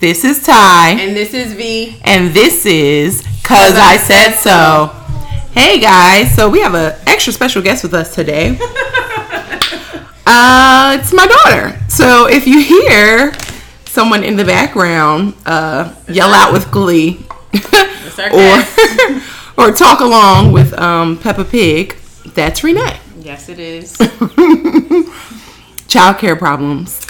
This is Ty. And this is V. And this is Cause I, I Said So. Hey guys, so we have an extra special guest with us today. uh, it's my daughter. So if you hear someone in the background uh, yell out with glee or or talk along with um, Peppa Pig, that's Renee. Yes, it is. Child care problems.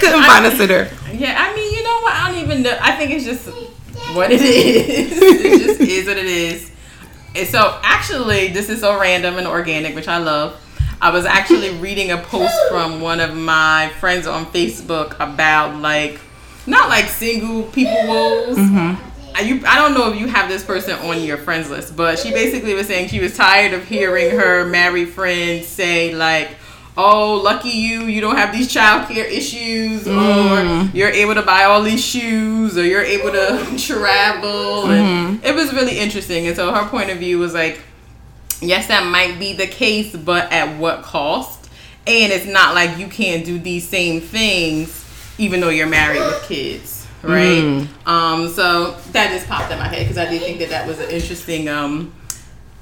Couldn't I, find a sitter. Yeah, I mean, you know what? I don't even know. I think it's just what it is. it just is what it is. And so, actually, this is so random and organic, which I love. I was actually reading a post from one of my friends on Facebook about like, not like single people woes. Mm-hmm. I, you, I don't know if you have this person on your friends list, but she basically was saying she was tired of hearing her married friends say like, oh, lucky you, you don't have these child care issues, mm. or you're able to buy all these shoes, or you're able to travel. And mm-hmm. it was really interesting. And so her point of view was like, yes, that might be the case, but at what cost? And it's not like you can't do these same things even though you're married with kids, right? Mm. Um, so that just popped in my head because I did think that that was an interesting. Um,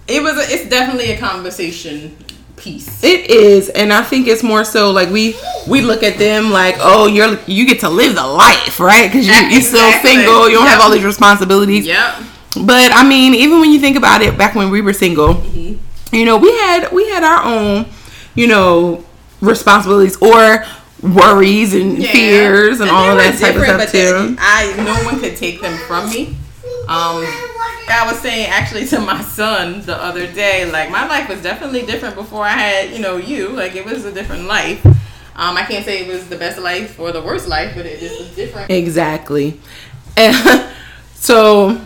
it was. A, it's definitely a conversation piece. It is, and I think it's more so like we we look at them like, oh, you're you get to live the life, right? Because you, you're still single, you don't yep. have all these responsibilities. Yep. But I mean, even when you think about it, back when we were single, mm-hmm. you know, we had we had our own, you know, responsibilities or worries and yeah. fears and, and all of that type of stuff too. I no one could take them from me. Um, I was saying actually to my son the other day, like my life was definitely different before I had, you know, you. Like it was a different life. Um, I can't say it was the best life or the worst life, but it just was different. Exactly. And so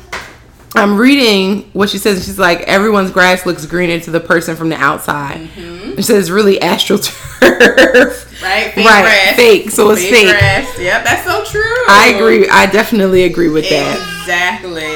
I'm reading what she says. She's like, everyone's grass looks greener to the person from the outside. Mm-hmm. She says, really Astro turf. Right, fake right, grass. fake. So it's fake. fake. Grass. Yep, that's so true. I agree. I definitely agree with that. Exactly.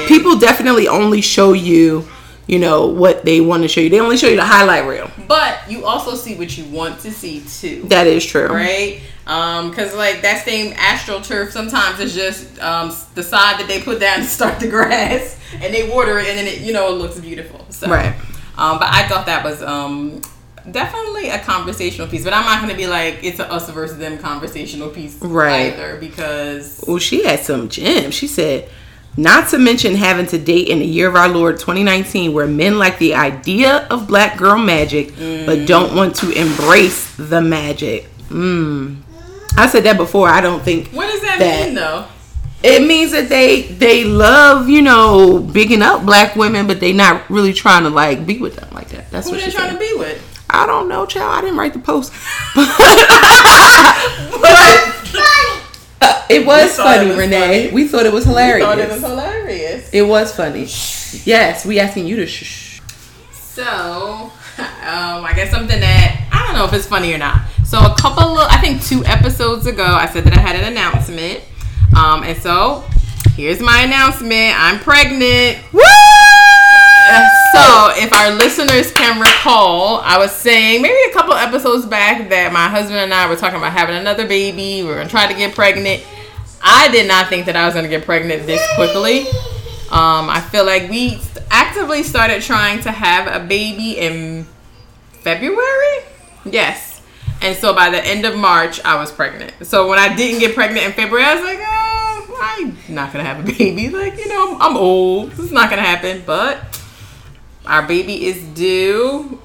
People definitely only show you, you know, what they want to show you. They only show you the highlight reel. But you also see what you want to see too. That is true. Right? Um, cause like that same Astro turf sometimes is just um, the side that they put down to start the grass, and they water it, and then it you know it looks beautiful. So, right. Um, but I thought that was um definitely a conversational piece, but I'm not going to be like it's a us versus them conversational piece right. either because. Well, she had some gems. She said, not to mention having to date in the year of our Lord 2019, where men like the idea of black girl magic, mm. but don't want to embrace the magic. Mm. I said that before. I don't think. What does that, that mean, though? It means that they they love you know bigging up black women, but they not really trying to like be with them like that. That's Who what they trying said. to be with. I don't know, child. I didn't write the post. but, uh, it was funny, it was Renee. Funny. We thought it was hilarious. We thought it was hilarious. It was funny. Yes, we asking you to shh. So, um, I guess something that I don't know if it's funny or not. So a couple of, I think two episodes ago, I said that I had an announcement. Um, and so here's my announcement. I'm pregnant. Woo! So, if our listeners can recall, I was saying maybe a couple episodes back that my husband and I were talking about having another baby. We are gonna try to get pregnant. I did not think that I was gonna get pregnant this quickly. Um, I feel like we actively started trying to have a baby in February. Yes. And so by the end of March, I was pregnant. So when I didn't get pregnant in February, I was like, oh, I'm not gonna have a baby. Like, you know, I'm old. It's not gonna happen. But our baby is due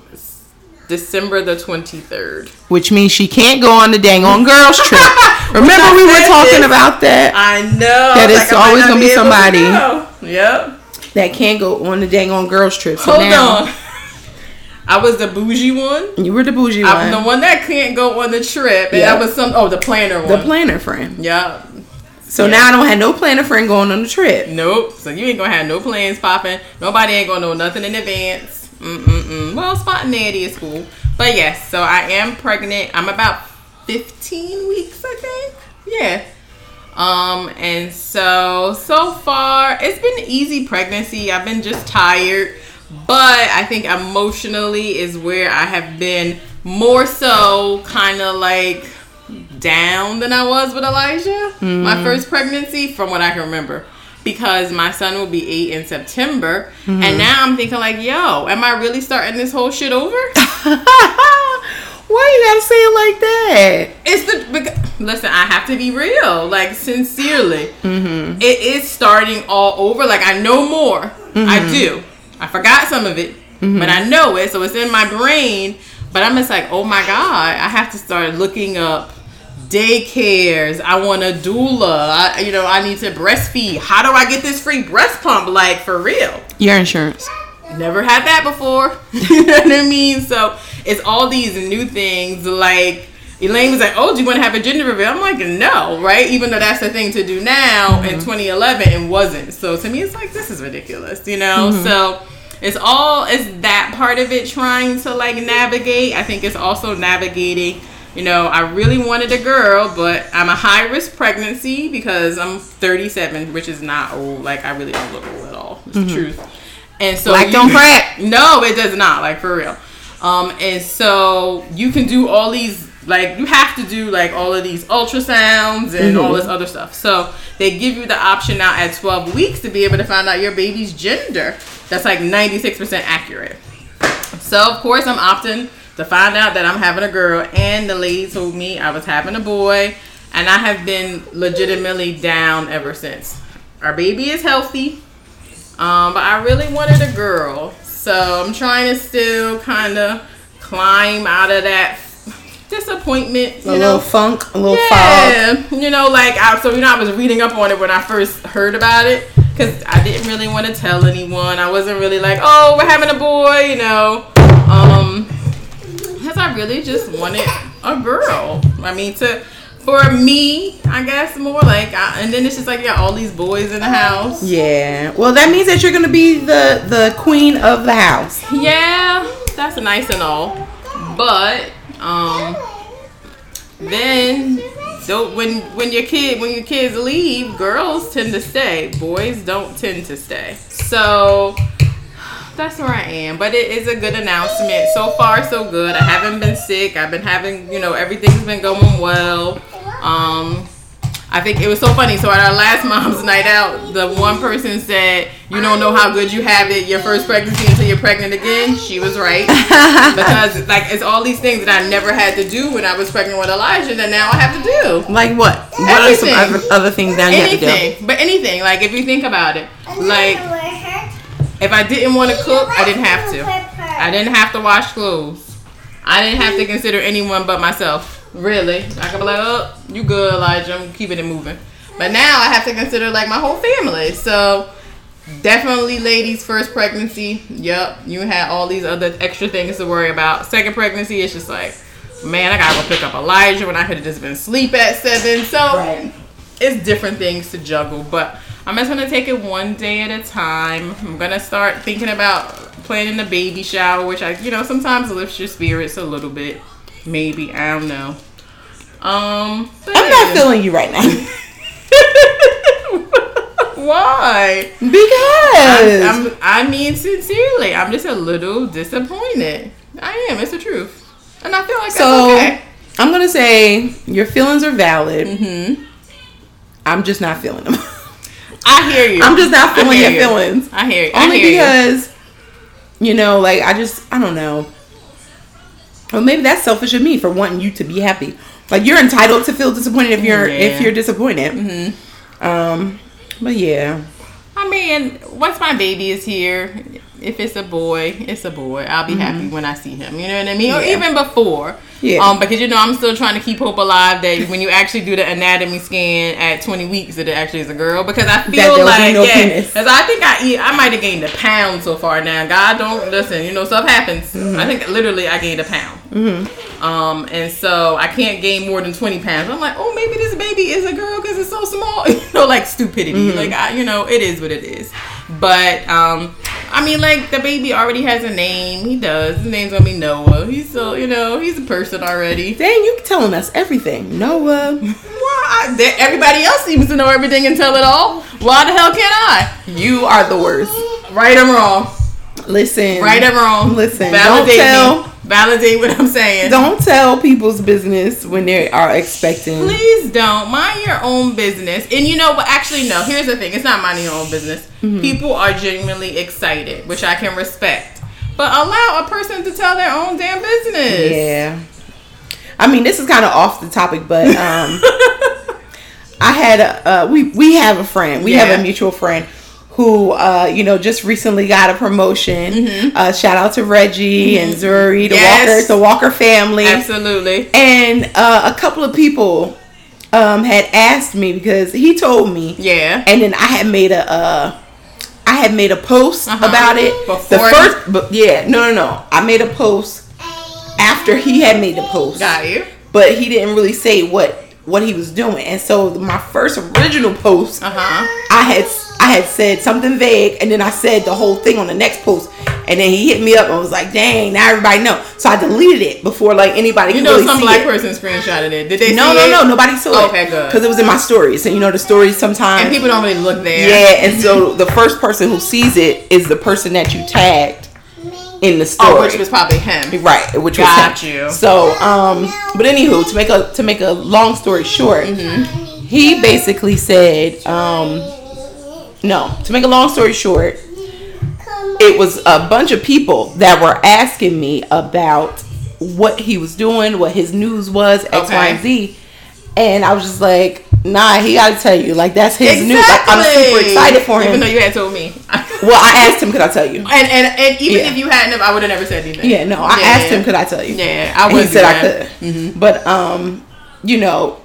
December the 23rd. Which means she can't go on the dang on girls trip. Remember we were talking this. about that? I know. That it's like, always going to be somebody. Yep. That can't go on the dang on girls trip. So Hold now, on. I was the bougie one. You were the bougie one. I'm the one that can't go on the trip. And yep. that was some oh the planner one. The planner friend. Yeah. So yeah. now I don't have no planner friend going on the trip. Nope. So you ain't gonna have no plans popping. Nobody ain't gonna know nothing in advance. Mm-mm-mm. Well, spontaneity is cool. But yes, so I am pregnant. I'm about 15 weeks, I think. Yeah. Um, and so so far it's been easy pregnancy. I've been just tired, but I think emotionally is where I have been more so kind of like down than I was with Elijah, mm. my first pregnancy, from what I can remember. Because my son will be eight in September, mm-hmm. and now I'm thinking like, yo, am I really starting this whole shit over? Why you gotta say it like that? It's the because, listen. I have to be real, like sincerely. Mm-hmm. It is starting all over. Like I know more. Mm-hmm. I do. I forgot some of it, mm-hmm. but I know it, so it's in my brain. But I'm just like, oh my god, I have to start looking up daycares. I want a doula. I, you know, I need to breastfeed. How do I get this free breast pump? Like for real? Your insurance. Never had that before. you know what I mean? So it's all these new things like Elaine was like, "Oh, do you want to have a gender reveal?" I'm like, "No, right?" Even though that's the thing to do now mm-hmm. in 2011, it wasn't. So to me, it's like this is ridiculous, you know. Mm-hmm. So it's all it's that part of it trying to like navigate. I think it's also navigating. You know, I really wanted a girl, but I'm a high risk pregnancy because I'm 37, which is not old. Like I really don't look old at all. It's mm-hmm. the truth. And so black don't crack. No, it does not. Like for real. Um, and so you can do all these like you have to do like all of these ultrasounds and mm-hmm. all this other stuff. So they give you the option now at 12 weeks to be able to find out your baby's gender. That's like 96% accurate. So of course I'm opting to find out that I'm having a girl and the lady told me I was having a boy and I have been legitimately down ever since. Our baby is healthy. Um, but I really wanted a girl. So I'm trying to still kind of climb out of that disappointment. a know? little funk, a little yeah. Fog. You know, like I, so you know, I was reading up on it when I first heard about it because I didn't really want to tell anyone. I wasn't really like, oh, we're having a boy, you know. Um, because I really just wanted a girl. I mean, to for me, I guess more like, I, and then it's just like yeah, all these boys in the house. Yeah. Well, that means that you're gonna be the the queen of the house. Yeah, that's nice and all, but um, then so when when your kid when your kids leave, girls tend to stay. Boys don't tend to stay. So that's where I am. But it is a good announcement. So far, so good. I haven't been sick. I've been having, you know, everything's been going well. Um, I think it was so funny. So at our last mom's night out, the one person said, "You don't know how good you have it your first pregnancy until you're pregnant again." She was right because like it's all these things that I never had to do when I was pregnant with Elijah that now I have to do. Like what? What are some other, other things that you have to do? But anything. Like if you think about it, like if I didn't want to cook, I didn't have to. I didn't have to wash clothes. I didn't have to consider anyone but myself. Really, I could be like, "Oh, you good, Elijah? I'm keeping it moving." But now I have to consider like my whole family. So definitely, ladies, first pregnancy. Yep, you had all these other extra things to worry about. Second pregnancy, it's just like, man, I gotta go pick up Elijah when I could have just been asleep at seven. So right. it's different things to juggle, but. I'm just gonna take it one day at a time. I'm gonna start thinking about planning the baby shower, which I, you know, sometimes lifts your spirits a little bit. Maybe I don't know. Um, I'm not feeling you right now. Why? Because I'm, I'm, i mean, sincerely, I'm just a little disappointed. I am. It's the truth, and I feel like so. Okay. I'm gonna say your feelings are valid. Mm-hmm. I'm just not feeling them. I hear you. I'm just not feeling your you. feelings. I hear you. Only hear because you. you know, like I just I don't know. Well, maybe that's selfish of me for wanting you to be happy. Like you're entitled to feel disappointed if you're yeah. if you're disappointed. Mm-hmm. Um, but yeah. I mean, once my baby is here, if it's a boy, it's a boy. I'll be mm-hmm. happy when I see him. You know what I mean? Yeah. Or even before. Yeah. Um, because you know I'm still trying to keep hope alive that when you actually do the anatomy scan at 20 weeks that it actually is a girl because I feel like no yeah, because I think I eat I might have gained a pound so far now. God don't listen, you know stuff happens. Mm-hmm. I think literally I gained a pound. Mm-hmm. Um, and so I can't gain more than 20 pounds. I'm like, oh maybe this baby is a girl because it's so small. you know, like stupidity. Mm-hmm. Like I, you know, it is what it is. But um, I mean, like the baby already has a name. He does. His name's gonna be Noah. He's so you know he's a person already. Dang, you telling us everything, Noah. Why? Everybody else seems to know everything and tell it all. Why the hell can't I? You are the worst. Right or wrong? Listen. Right or wrong? Listen. Validate don't tell. Me. Validate what I'm saying. Don't tell people's business when they are expecting. Please don't mind your own business. And you know what? Actually, no. Here's the thing: it's not minding your own business. Mm-hmm. People are genuinely excited, which I can respect. But allow a person to tell their own damn business. Yeah. I mean, this is kind of off the topic, but um, I had a uh, we we have a friend. We Yeah. have a mutual friend who uh, you know just recently got a promotion. Uh, shout out to Reggie and Zuri, the Mm-hmm. Yes. Walker, the Walker family, Absolutely. and uh, a couple of people um, had asked me because he told me, Yeah. and then I had made a. Uh, I had made a post Uh-huh. about it. the first, but yeah, no, no, no. I made a post after he had made the post Got you. but he didn't really say what what he was doing. And so my first original post, Uh huh. I had I had said something vague, and then I said the whole thing on the next post. And then he hit me up and was like, "Dang, now everybody know." So I deleted it before like anybody You know, really some black it. person screenshotted it. Did they? No, no, it? no, nobody saw it. Okay, good. Because it was in my stories, and you know the stories sometimes. And people don't really look there. yeah, and so the first person who sees it is the person that you tagged in the story. Oh, which was probably him. Right, which Got was him. you. So, um, but anywho, to make a to make a long story short, Mm-hmm. he basically said, um, no. To make a long story short, it was a bunch of people that were asking me about what he was doing, what his news was, X, Y, Okay. and Z, and I was just like, nah, he got to tell you, like that's his news. Like, I'm super excited for him. Even though you had told me. well, I asked him, could I tell you? And and, and even Yeah. if you hadn't, I would have never said anything. Yeah, no, I Yeah. asked him, could I tell you? Yeah, I would. he said I could. that. But um, you know,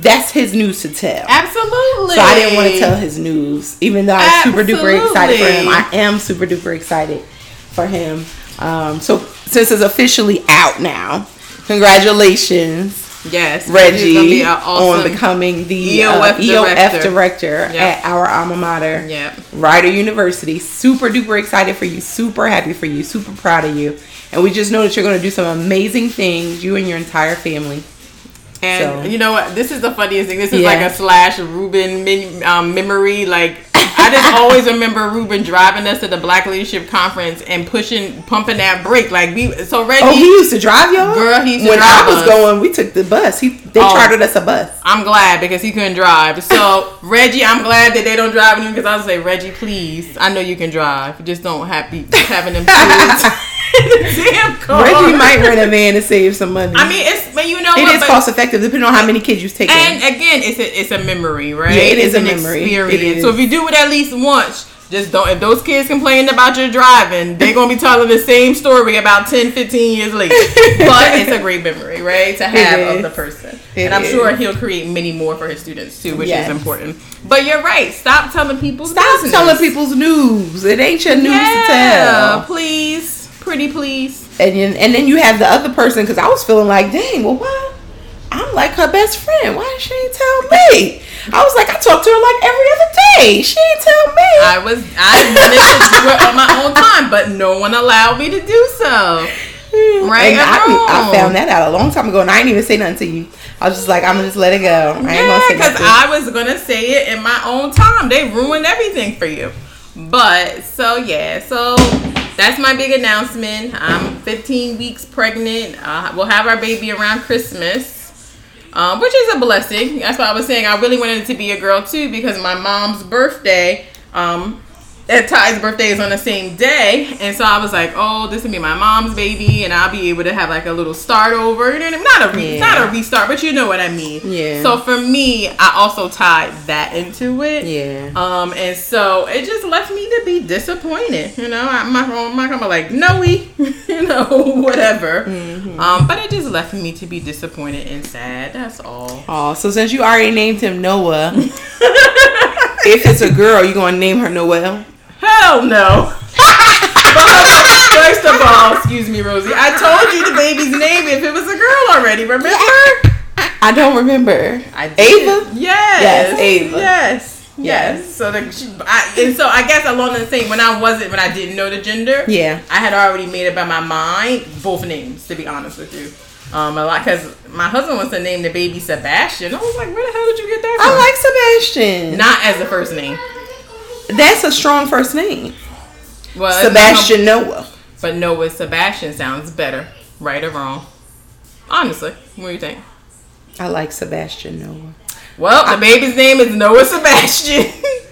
that's his news to tell. Absolutely. So I didn't want to tell his news, even though I'm super duper excited for him. I am super duper excited for him. Um, so since it's officially out now, congratulations, Yes, gonna be Reggie, awesome- on becoming the EOF uh, EOF director. director, Yep. at our alma mater. Yep. Rider University. Super duper excited for you. Super happy for you. Super proud of you. And we just know that you're going to do some amazing things, you and your entire family. And So- you know what? This is the funniest thing. This is Yeah. like a slash Ruben min, um, memory. Like I just always remember Ruben driving us to the Black Leadership Conference and pushing, pumping that brake. Like we. So Reggie, Oh, he used to drive y'all? Girl, he used to when drive I was us. going, we took the bus. He They Oh. chartered us a bus. I'm glad because he couldn't drive. So Reggie, I'm glad that they don't drive him because I was say Reggie, please. I know you can drive. Just don't have be having them the damn car. Reggie might rent a van to save some money. I mean, it's but you know it what? is cost effective depending on how many kids you take And again, it's a it's a memory, right? Yeah, it is it's a an memory. Experience. So if you do it at least once, just don't. If those kids complain about your driving, they're gonna be telling the same story about 10, 15 years later. but it's a great memory, right? To have of is. the person, It and I'm is. sure he'll create many more for his students too, which Yes. is important. But you're right. Stop telling people. Stop business. telling people's news. It ain't your news Yeah, to tell. please, pretty please. And then, and then you have the other person because I was feeling like, dang, well, why? I'm like her best friend. Why did she ain't tell me? I was like, I talked to her like every other day. She ain't tell me. I was I wanted to do it on my own time, but no one allowed me to do so. Right And I, I found that out a long time ago, and I didn't even say nothing to you. I was just like, I'm gonna just let it go. I ain't Yeah, gonna say because. I was gonna say it in my own time. They ruined everything for you. But so yeah, so that's my big announcement. I'm 15 weeks pregnant. Uh, we'll have our baby around Christmas, um, which is a blessing. That's why I was saying I really wanted it to be a girl too because my mom's birthday. Um, and Ty's birthday is on the same day, and so I was like, "Oh, this will be my mom's baby, and I'll be able to have like a little start over." You know, I not a re- Yeah. not a restart, but you know what I mean. Yeah. So for me, I also tied that into it. Yeah. Um, and so it just left me to be disappointed. You know, I'm not, I'm not gonna like no, you know, whatever. Mm-hmm. Um, but it just left me to be disappointed and sad. That's all. Oh, so since you already named him Noah, if it's a girl, you gonna name her Noel? Hell no. First of all, excuse me, Rosie. I told you the baby's name if it was a girl already. Remember? I don't remember. I did. Ava? Yes. Yes, Ava. Yes. Yes. Yes. So the she, I, and so I guess along the same when I wasn't when I didn't know the gender. Yeah. I had already made up in my mind both names to be honest with you. Um, a lot because my husband wants to name the baby Sebastian. I was like, where the hell did you get that from? I like Sebastian. not as the first name. That's a strong first name. Well, Sebastian Noah. but Noah Sebastian sounds better. right or wrong. Honestly, what do you think? I like Sebastian Noah. Well, the baby's name is Noah Sebastian.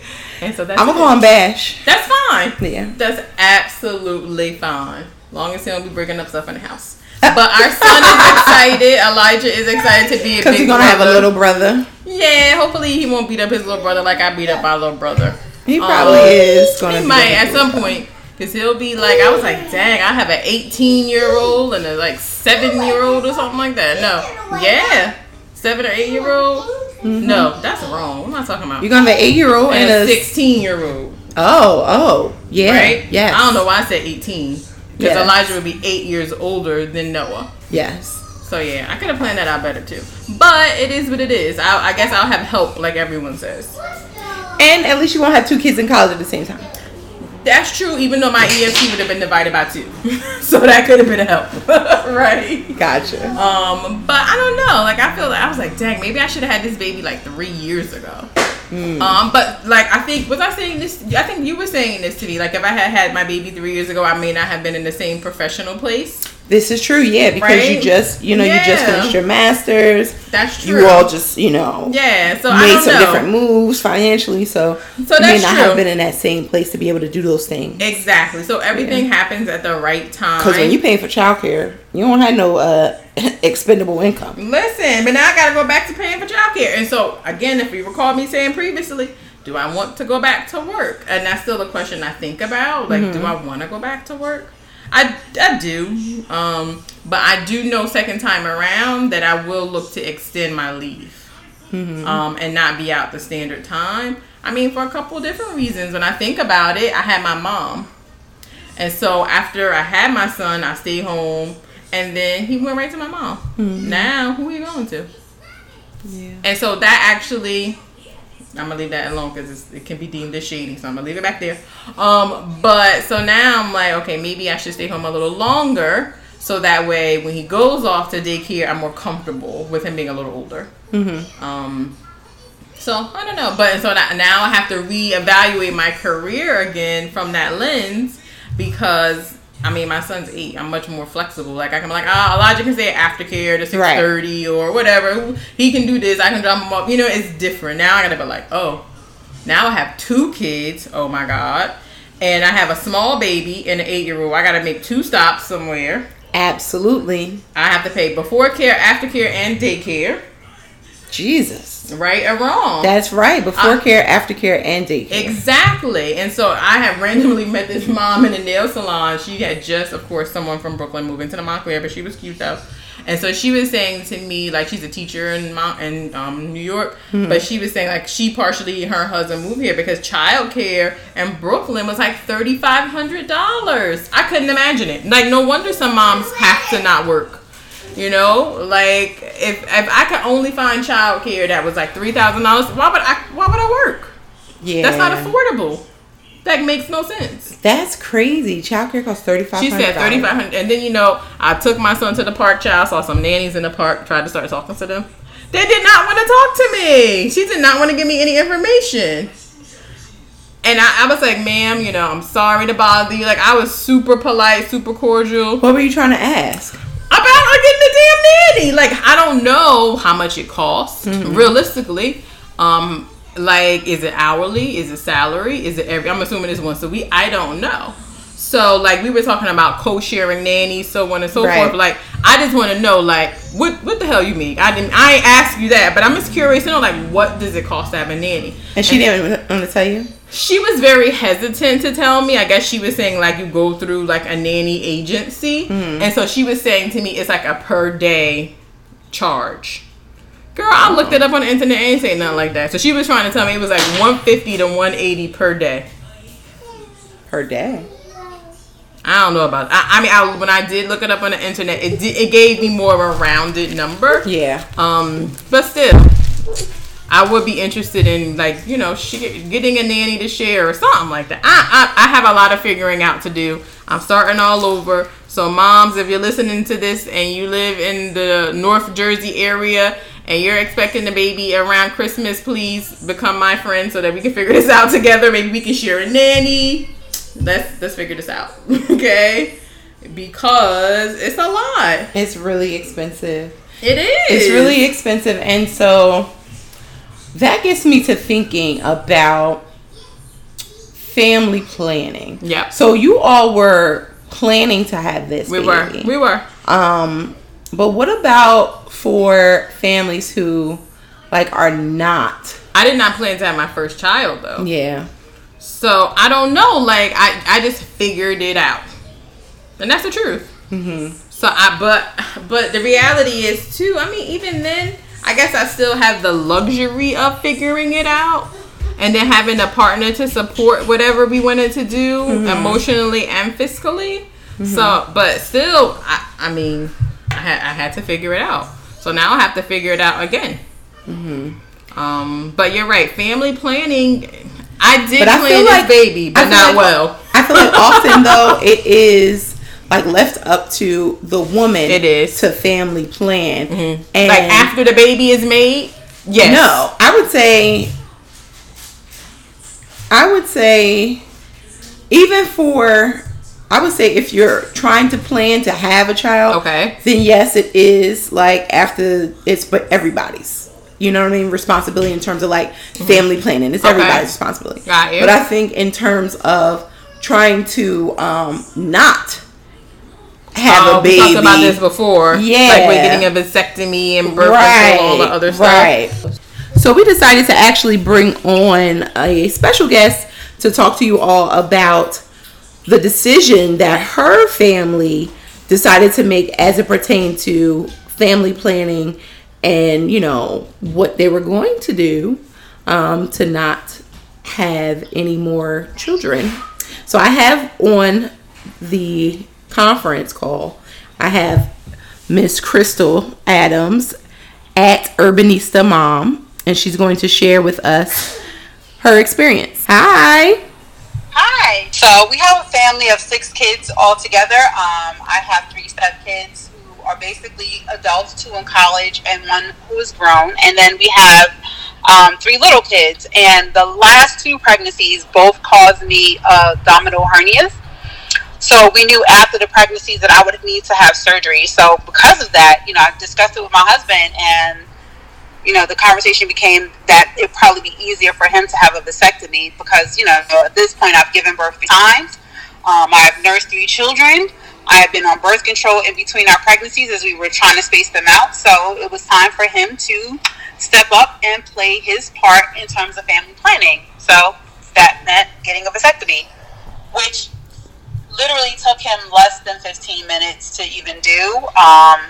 and so that's I'm gonna call him Bash. That's fine. Yeah. That's absolutely fine. Long as he don't be breaking up stuff in the house. Uh. But our son is excited. Elijah is excited to be a Because big he's gonna have a little brother. Yeah, hopefully he won't beat up his little brother like I beat up my little brother. He probably Um, is gonna He might at some point. Cause he'll be like, I was like, dang, I have an 18 year old and a like seven year old or something like that. No, yeah, seven or eight year old. No, that's wrong. What am I talking about? You're gonna have an eight year old and and a a 16 year old, oh oh yeah right? yes I don't know why I said 18. Because Yes. Elijah would be eight years older than Noah. yes So yeah, I could have planned that out better too. But it is what it is. I, I guess I'll have help, like everyone says. And at least you won't have two kids in college at the same time. That's true, even though my EFC would have been divided by two. so that could have been a help. right? Gotcha. Um, but I don't know. Like I feel like I was like, dang, maybe I should have had this baby like three years ago. Um, but like I think was I saying this? I think you were saying this to me. Like if I had had my baby three years ago, I may not have been in the same professional place. This is true, yeah, because you just you know you just finished your masters. That's true. You all just you know yeah. So I made some know. different moves financially, so, So you may not true. have been in that same place to be able to do those things. Exactly. So everything happens at the right time. Because when you pay for childcare, you don't have no uh, expendable income. Listen, but now I gotta go back to paying for childcare. And so again, if you recall me saying previously, do I want to go back to work? And that's still a question I think about. Like, do I want to go back to work? I, I do. Um, but I do know second time around that I will look to extend my leave. Um, and not be out the standard time. I mean, for a couple different reasons. When I think about it, I had my mom. And so after I had my son, I stayed home, and then he went right to my mom. Now, who are you going to? Yeah. And so that actually, I'm gonna leave that alone because it can be deemed as shady. So I'm gonna leave it back there. Um, but so now I'm like, okay, maybe I should stay home a little longer, so that way when he goes off to daycare, I'm more comfortable with him being a little older. Mm-hmm. Um, so I don't know, but so that, now I have to reevaluate my career again from that lens because I mean my son's eight. I'm much more flexible. Like I can be like, ah, Elijah can stay at aftercare to six thirty or whatever. He can do this. I can drop him off. You know, it's different. Now I gotta be like, oh, now I have two kids. Oh my god. And I have a small baby and an eight year old. I gotta make two stops somewhere. Absolutely. I have to pay before care, after care, and daycare. Jesus. Right or wrong? That's right. Before I- care, after care, and daycare. Exactly. And so I have randomly met this mom in a nail salon. She had just, of course, someone from Brooklyn moved into the Montclair, but she was cute though. And so she was saying to me, like she's a teacher in Mount in um, New York, but she was saying like she partially her husband moved here because childcare in Brooklyn was like thirty five hundred dollars. I couldn't imagine it. Like no wonder some moms have to not work. You know, like if if I could only find childcare that was like three thousand dollars, why would I why would I work? yeah. That's not affordable. That makes no sense. That's crazy. Childcare costs thirty five. She said thirty five hundred, and then you know I took my son to the park. Child saw some nannies in the park. Tried to start talking to them. They did not want to talk to me. She did not want to give me any information. And I, I was like, ma'am, you know, I'm sorry to bother you. Like, I was super polite, super cordial. What were you trying to ask? About her getting the damn nanny. Like I don't know how much it costs realistically. Um, like is it hourly? Is it salary? Is it every? I'm assuming it's once a week. I don't know. So like we were talking about co-sharing nannies, so on and so Right. forth. Like I just want to know like what what the hell you mean? I didn't I ain't ask you that, but I'm just curious to know like what does it cost to have a nanny? And she didn't want to tell you. She was very hesitant to tell me. I guess she was saying like you go through like a nanny agency, and so she was saying to me it's like a per day charge. Girl, I looked it up on the internet. and saying nothing like that. So she was trying to tell me it was like one fifty to one eighty per day. Per day. I don't know about. I, I mean, I, when I did look it up on the internet, it did, it gave me more of a rounded number. Yeah. Um, but still, I would be interested in like you know getting a nanny to share or something like that. I, I I have a lot of figuring out to do. I'm starting all over. So moms, if you're listening to this and you live in the North Jersey area and you're expecting a baby around Christmas, please become my friend so that we can figure this out together. Maybe we can share a nanny. Let's let's figure this out. okay. because it's a lot. It's really expensive. It is. It's really expensive. And so that gets me to thinking about family planning. Yeah. So you all were planning to have this. We baby. were. We were. Um, but what about for families who like are not? I did not plan to have my first child though. Yeah. So I don't know. Like I, I just figured it out, and that's the truth. Mm-hmm. So I, but, but the reality is too. I mean, even then, I guess I still have the luxury of figuring it out, and then having a partner to support whatever we wanted to do Mm-hmm. emotionally and fiscally. So, but still, I, I mean, I had, I had to figure it out. So now I have to figure it out again. Mm-hmm. Um, but you're right. Family planning. I did But I feel this like- baby, but not like- well. I feel like often though it is like left up to the woman. It is. to family plan. And like after the baby is made. Yes. No, I would say. I would say, even for, I would say if you're trying to plan to have a child, Okay. then yes, it is like after it's but everybody's. You know what I mean? Responsibility in terms of like family planning. It's Okay. everybody's responsibility. Got you. But I think in terms of trying to um not have Oh, a baby. We talked about this before. Yeah. like we're getting a vasectomy and birth control, and all the other stuff. Right. So we decided to actually bring on a special guest to talk to you all about the decision that her family decided to make as it pertained to family planning and you know what they were going to do um, to not have any more children. So I have on the conference call, I have Miss Crystal Adams at Urbanista Mom, and she's going to share with us her experience. Hi. Hi. So we have a family of six kids all together. Um, I have three step kids who are basically adults, two in college and one who is grown, and then we have um, three little kids. And the last two pregnancies both caused me uh, abdominal hernias. So we knew after the pregnancies that I would need to have surgery. So because of that, you know, I discussed it with my husband and you know, the conversation became that it'd probably be easier for him to have a vasectomy because, you know, at this point I've given birth three times. Um, I've nursed three children. I have been on birth control in between our pregnancies as we were trying to space them out. So it was time for him to step up and play his part in terms of family planning. So that meant getting a vasectomy, which literally took him less than 15 minutes to even do. Um,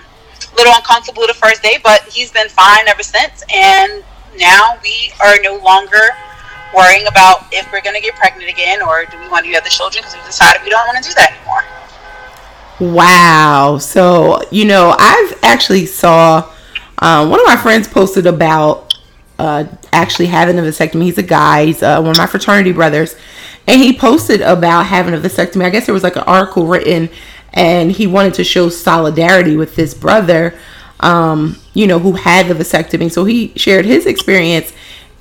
little uncomfortable the first day, but he's been fine ever since. And now we are no longer worrying about if we're going to get pregnant again or do we want to have the children because we decided we don't want to do that anymore. Wow. So, you know, I've actually saw um, one of my friends posted about uh, actually having a vasectomy. He's a guy, he's uh, one of my fraternity brothers. And he posted about having a vasectomy. I guess there was like an article written and he wanted to show solidarity with this brother, um, you know, who had the vasectomy. So he shared his experience.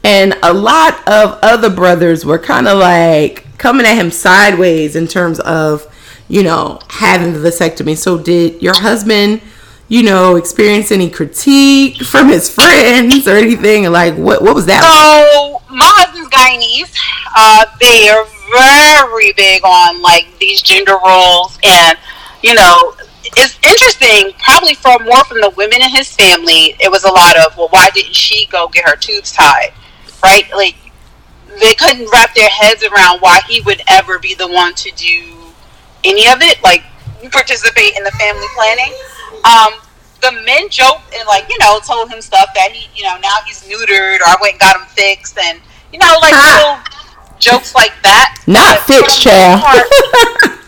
And a lot of other brothers were kind of like coming at him sideways in terms of, you know, having the vasectomy. So did your husband, you know, experience any critique from his friends or anything? Like what what was that? So my husband's Guyanese. Uh, they are very big on like these gender roles, and you know, it's interesting. Probably from more from the women in his family, it was a lot of, well, why didn't she go get her tubes tied? Right? Like they couldn't wrap their heads around why he would ever be the one to do any of it, like participate in the family planning. Um, the men joked and like you know told him stuff that he you know now he's neutered or I went and got him fixed and you know like little jokes like that. Not But fixed, the child. part-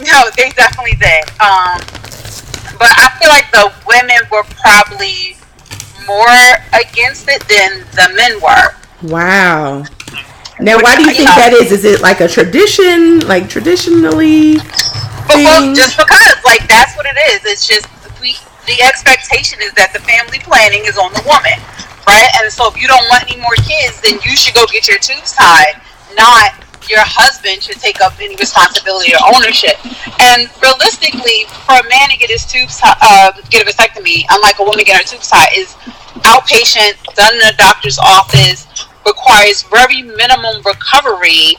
no, they definitely did. Um, but I feel like the women were probably more against it than the men were. wow. Now, why do you Which, think yeah. that is? Is it like a tradition, like traditionally? But well, just because, like, that's what it is. It's just we. The expectation is that the family planning is on the woman, right? And so, if you don't want any more kids, then you should go get your tubes tied, not your husband should take up any responsibility or ownership. And realistically, for a man to get his tubes uh, get a vasectomy, unlike a woman getting her tubes tied, is outpatient, done in a doctor's office, requires very minimum recovery,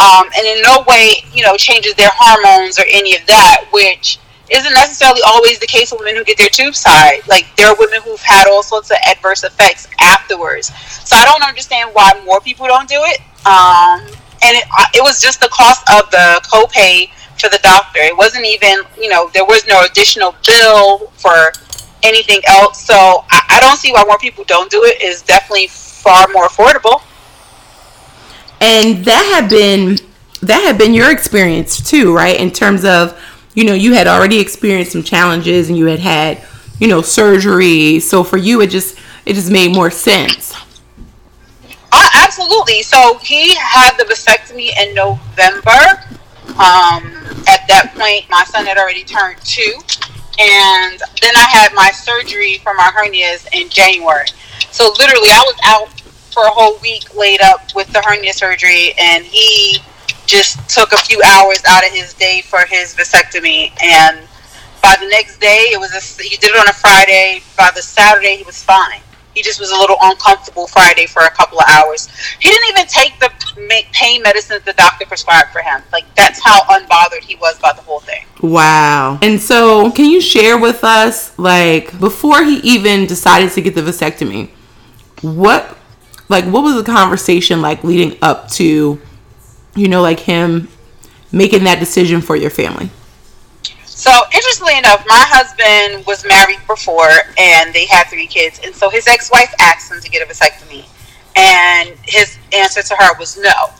um, and in no way, you know, changes their hormones or any of that, which isn't necessarily always the case with women who get their tubes tied. Like there are women who've had all sorts of adverse effects afterwards. So I don't understand why more people don't do it. Um, and it, it was just the cost of the copay for the doctor. It wasn't even, you know, there was no additional bill for anything else. So I, I don't see why more people don't do it. It's definitely far more affordable. And that had been that had been your experience too, right? In terms of, you know, you had already experienced some challenges and you had had, you know, surgery. So for you, it just it just made more sense. Absolutely. So he had the vasectomy in November. Um, at that point, my son had already turned two, and then I had my surgery for my hernias in January. So literally, I was out for a whole week laid up with the hernia surgery, and he just took a few hours out of his day for his vasectomy. And by the next day, it was a, he did it on a Friday. By the Saturday, he was fine. He just was a little uncomfortable Friday for a couple of hours. He didn't even take the pain medicines the doctor prescribed for him. Like that's how unbothered he was about the whole thing. Wow. And so, can you share with us like before he even decided to get the vasectomy, what like what was the conversation like leading up to you know like him making that decision for your family? So interestingly enough, my husband was married before, and they had three kids. And so his ex-wife asked him to get a vasectomy, and his answer to her was no.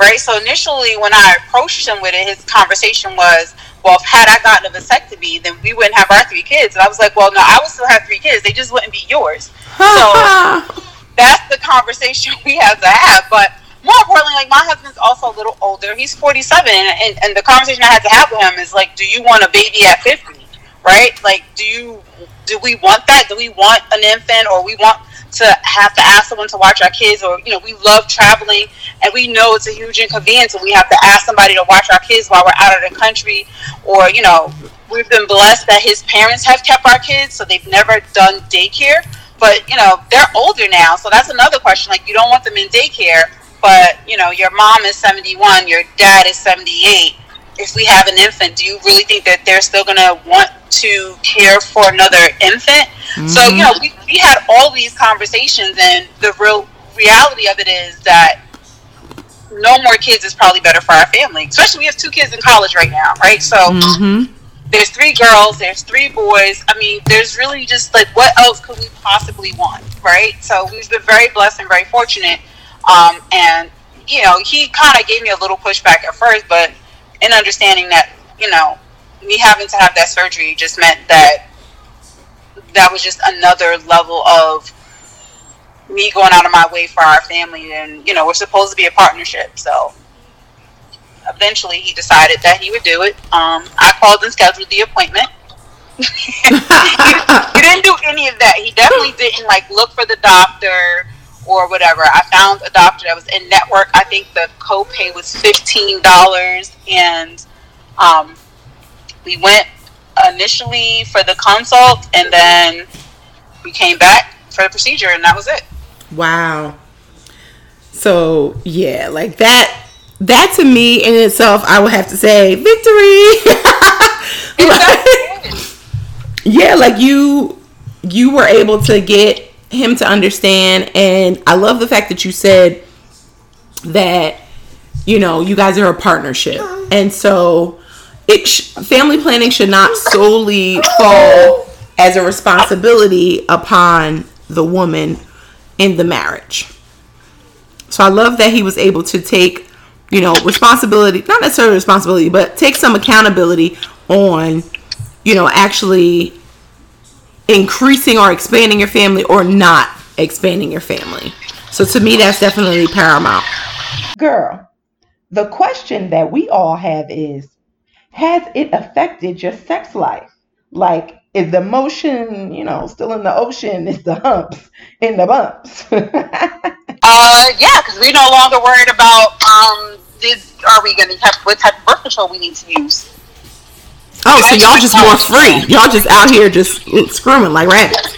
Right. So initially, when I approached him with it, his conversation was, "Well, if had I gotten a vasectomy, then we wouldn't have our three kids." And I was like, "Well, no, I would still have three kids. They just wouldn't be yours." so that's the conversation we have to have. But more importantly, like my husband's also a little older. He's 47, and, and the conversation I had to have with him is like, do you want a baby at 50? Right? Like, do you do we want that? Do we want an infant, or we want to have to ask someone to watch our kids, or you know, we love traveling, and we know it's a huge inconvenience, and we have to ask somebody to watch our kids while we're out of the country, or you know, we've been blessed that his parents have kept our kids, so they've never done daycare. But you know, they're older now, so that's another question. Like, you don't want them in daycare but you know your mom is 71 your dad is 78 if we have an infant do you really think that they're still going to want to care for another infant? Mm-hmm. so you know we, we had all these conversations and the real reality of it is that no more kids is probably better for our family especially we have two kids in college right now right? So mm-hmm. there's three girls there's three boys. I mean there's really just like what else could we possibly want right? So we've been very blessed and very fortunate um, and you know, he kind of gave me a little pushback at first, but in understanding that you know, me having to have that surgery just meant that that was just another level of me going out of my way for our family, and you know, we're supposed to be a partnership, so eventually he decided that he would do it. Um, I called and scheduled the appointment. he, he, didn't do any of that. He definitely didn't like look for the doctor or whatever. I found a doctor that was in network. I think the copay was fifteen dollars, and um, we went initially for the consult, and then we came back for the procedure, and that was it. Wow. So yeah, like that. That to me in itself, I would have to say victory. like, yeah, like you, you were able to get him to understand. And I love the fact that you said that you know you guys are a partnership, and so it sh- family planning should not solely fall as a responsibility upon the woman in the marriage. So I love that he was able to take, you know, responsibility, not necessarily responsibility, but take some accountability on, you know, actually increasing or expanding your family or not expanding your family. So to me, that's definitely paramount. Girl, the question that we all have is Has it affected your sex life? Like, is the motion, you know, still in the ocean? Is the humps in the bumps? uh, yeah, because we're no longer worried about um, did are we gonna have what type of birth control we need to use? Oh, so y'all just more free. Y'all just out here just screaming like rabbits.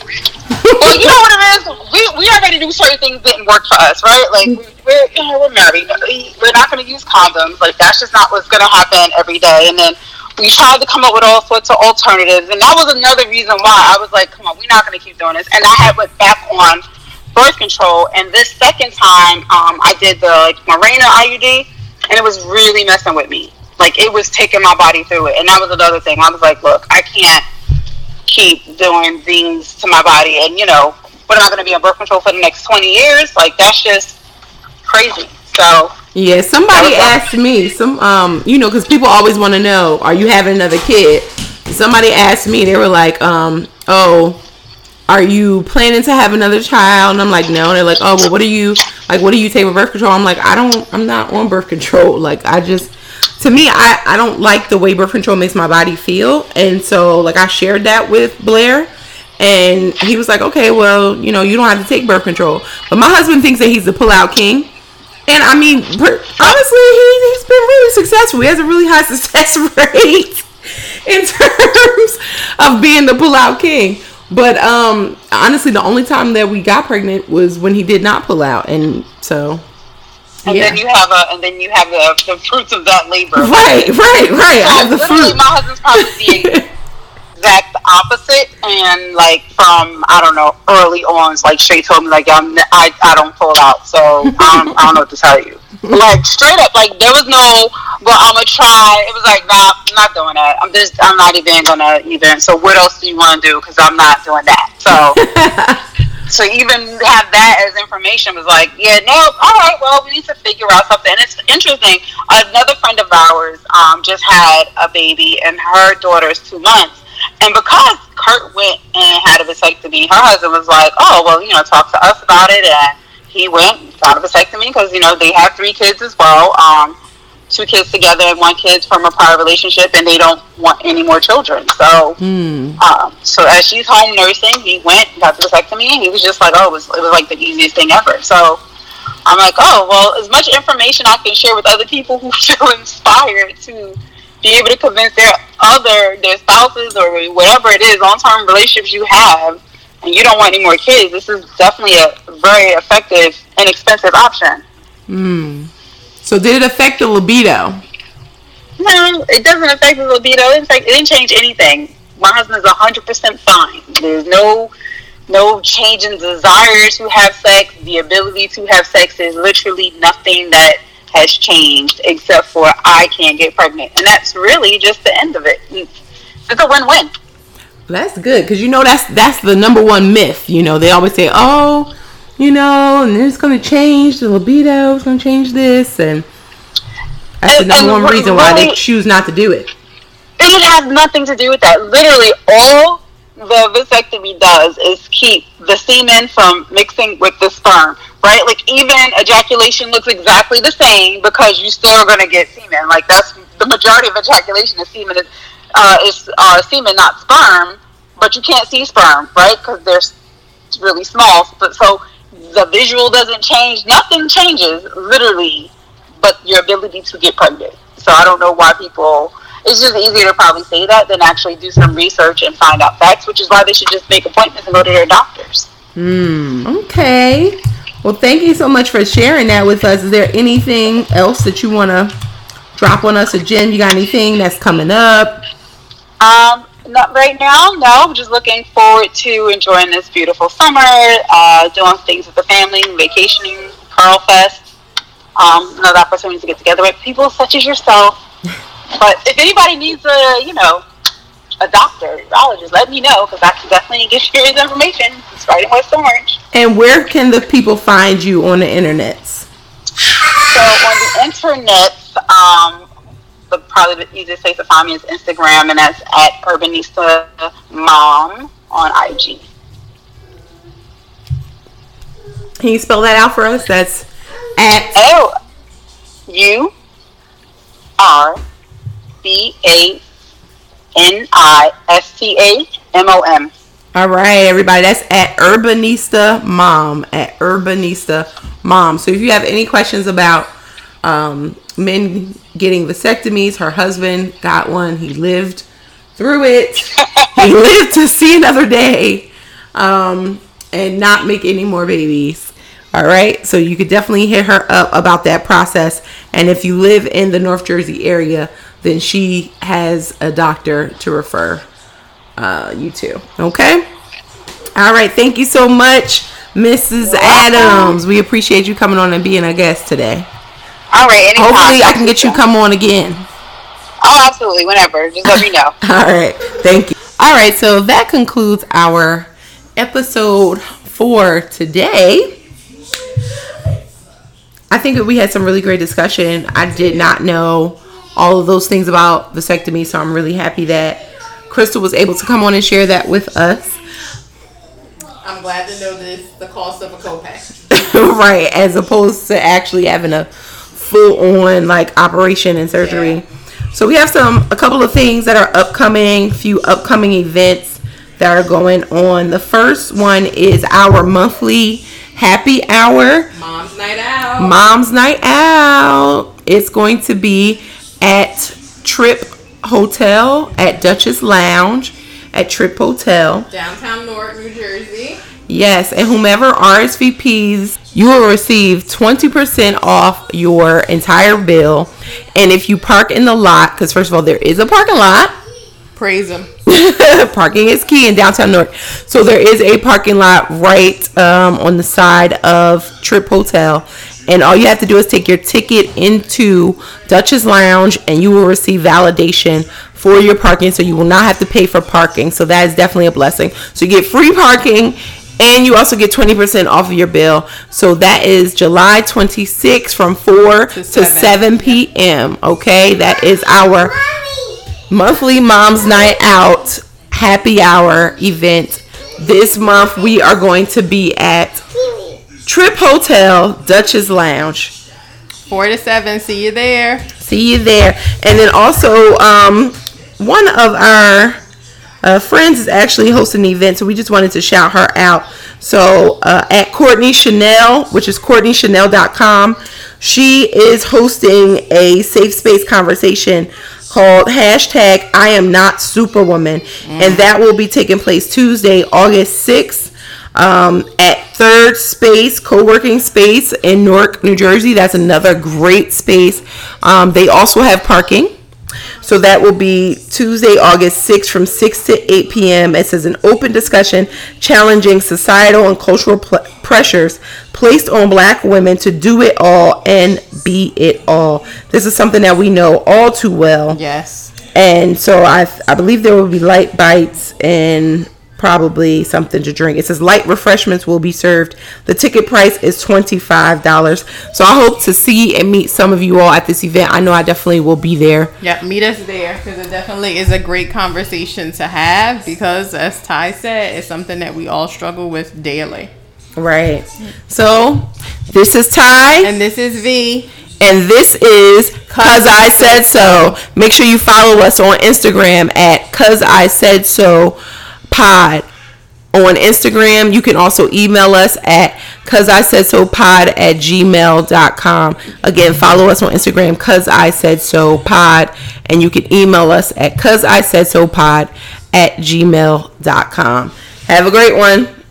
well, you know what it is. We we already knew certain things didn't work for us, right? Like we're you know, we're married. We're not going to use condoms. Like that's just not what's going to happen every day. And then we tried to come up with all sorts of alternatives, and that was another reason why I was like, come on, we're not going to keep doing this. And I had went back on birth control, and this second time, um, I did the like Mirena IUD, and it was really messing with me. Like it was taking my body through it, and that was another thing. I was like, look, I can't keep doing things to my body, and you know, what am I going to be on birth control for the next twenty years? Like that's just crazy. So yeah, somebody asked me some, um, you know, because people always want to know, are you having another kid? Somebody asked me, they were like, um, oh, are you planning to have another child? And I'm like, no. And they're like, oh, well, what are you like? What do you take for birth control? I'm like, I don't, I'm not on birth control. Like, I just to me, I, I don't like the way birth control makes my body feel. And so, like, I shared that with Blair. And he was like, okay, well, you know, you don't have to take birth control. But my husband thinks that he's the pullout king. And I mean, honestly, he, he's been really successful. He has a really high success rate in terms of being the pullout king. But um, honestly, the only time that we got pregnant was when he did not pull out. And so and yeah. then you have a, and then you have the, the fruits of that labor. Right, right, right. I have the fruit. My husband's probably the exact opposite, and like from I don't know early on, like straight told me like I'm I, I don't pull out, so I don't, I don't know what to tell you. Like straight up, like there was no, well I'm gonna try. It was like nah, I'm not doing that. I'm just I'm not even gonna even. So what else do you want to do? Because I'm not doing that. So. to even have that as information was like, yeah, no, all right, well, we need to figure out something. And it's interesting. Another friend of ours um, just had a baby, and her daughter's two months. And because Kurt went and had a vasectomy, her husband was like, oh, well, you know, talk to us about it. And he went, got a vasectomy because, you know, they have three kids as well. Um, two kids together and one kid's from a prior relationship and they don't want any more children. So, mm. um, so as she's home nursing, he went, got the vasectomy, and he was just like, oh, it was, it was like the easiest thing ever. So I'm like, oh, well, as much information I can share with other people who feel inspired to be able to convince their other, their spouses or whatever it is, long-term relationships you have, and you don't want any more kids, this is definitely a very effective, inexpensive option. Hmm. So did it affect the libido? No, it doesn't affect the libido. In fact, it didn't change anything. My husband is hundred percent fine. There's no no change in desire to have sex. The ability to have sex is literally nothing that has changed except for I can't get pregnant, and that's really just the end of it. It's a win-win. That's good because you know that's that's the number one myth. You know they always say, "Oh, you know, and it's going to change the libido, it's going to change this, and that's and, the number one reason why they choose not to do it. It has nothing to do with that. Literally, all the vasectomy does is keep the semen from mixing with the sperm, right? Like even ejaculation looks exactly the same because you still are going to get semen. Like that's the majority of ejaculation is semen is uh, is uh, semen, not sperm. But you can't see sperm, right? Because they're really small. But so the visual doesn't change. Nothing changes, literally, but your ability to get pregnant. So I don't know why people. It's just easier to probably say that than actually do some research and find out facts, which is why they should just make appointments and go to their doctors. Hmm. Okay. Well, thank you so much for sharing that with us. Is there anything else that you want to drop on us, or Jen? You got anything that's coming up? Um, not right now, no. I'm just looking forward to enjoying this beautiful summer, uh, doing things with the family, vacationing, Pearl Fest. Um, another opportunity to get together with people such as yourself. but if anybody needs a, you know, a doctor, urologist, let me know because I can definitely get you his information. It's right in West Orange. And where can the people find you on the internet? So on the internet, um, the probably the easiest place to find me is Instagram, and that's at Urbanista Mom on IG. Can you spell that out for us? That's at oh U R B A N I S T A M O M. All right, everybody. That's at Urbanista Mom. At Urbanista Mom. So if you have any questions about um, men getting vasectomies. Her husband got one. He lived through it. he lived to see another day um, and not make any more babies. All right. So you could definitely hit her up about that process. And if you live in the North Jersey area, then she has a doctor to refer uh, you to. Okay. All right. Thank you so much, Mrs. Adams. We appreciate you coming on and being a guest today. All right. Anytime. Hopefully, I can get you come on again. Oh, absolutely. Whenever. Just let me know. All right. Thank you. All right. So that concludes our episode for today. I think that we had some really great discussion. I did not know all of those things about vasectomy, so I'm really happy that Crystal was able to come on and share that with us. I'm glad to know this the cost of a copay. right, as opposed to actually having a full on like operation and surgery. Yeah. So we have some a couple of things that are upcoming, few upcoming events that are going on. The first one is our monthly happy hour. Mom's night out. Mom's night out. It's going to be at Trip Hotel at Duchess Lounge at Trip Hotel. Downtown Newark, New Jersey. Yes, and whomever RSVPs, you will receive 20% off your entire bill. And if you park in the lot, because first of all, there is a parking lot. Praise them. parking is key in downtown Newark. So there is a parking lot right um, on the side of Trip Hotel. And all you have to do is take your ticket into Duchess Lounge and you will receive validation for your parking. So you will not have to pay for parking. So that is definitely a blessing. So you get free parking and you also get 20% off of your bill. So that is July 26th from 4 to 7, to 7 p.m. Okay, that is our monthly Mom's Night Out happy hour event. This month we are going to be at Trip Hotel Duchess Lounge. Four to seven. See you there. See you there. And then also, um, one of our uh, friends is actually hosting an event, so we just wanted to shout her out. So uh, at Courtney Chanel, which is CourtneyChanel.com, she is hosting a safe space conversation called hashtag I am not superwoman, mm. and that will be taking place Tuesday, August 6th. Um, at Third Space Co-working Space in Newark, New Jersey. That's another great space. Um, they also have parking. So that will be Tuesday, August 6th from 6 to 8 p.m. It says an open discussion challenging societal and cultural pl- pressures placed on black women to do it all and be it all. This is something that we know all too well. Yes. And so I, I believe there will be light bites and probably something to drink. It says light refreshments will be served. The ticket price is $25. So I hope to see and meet some of you all at this event. I know I definitely will be there. Yeah, meet us there because it definitely is a great conversation to have because, as Ty said, it's something that we all struggle with daily. Right. So this is Ty. And this is V. And this is Cuz I Said So. Make sure you follow us on Instagram at Cuz I Said So pod on Instagram. You can also email us at cuz I said so pod at gmail.com. Again, follow us on Instagram, cuz I said so pod, and you can email us at cuz I said so pod at gmail.com. Have a great one.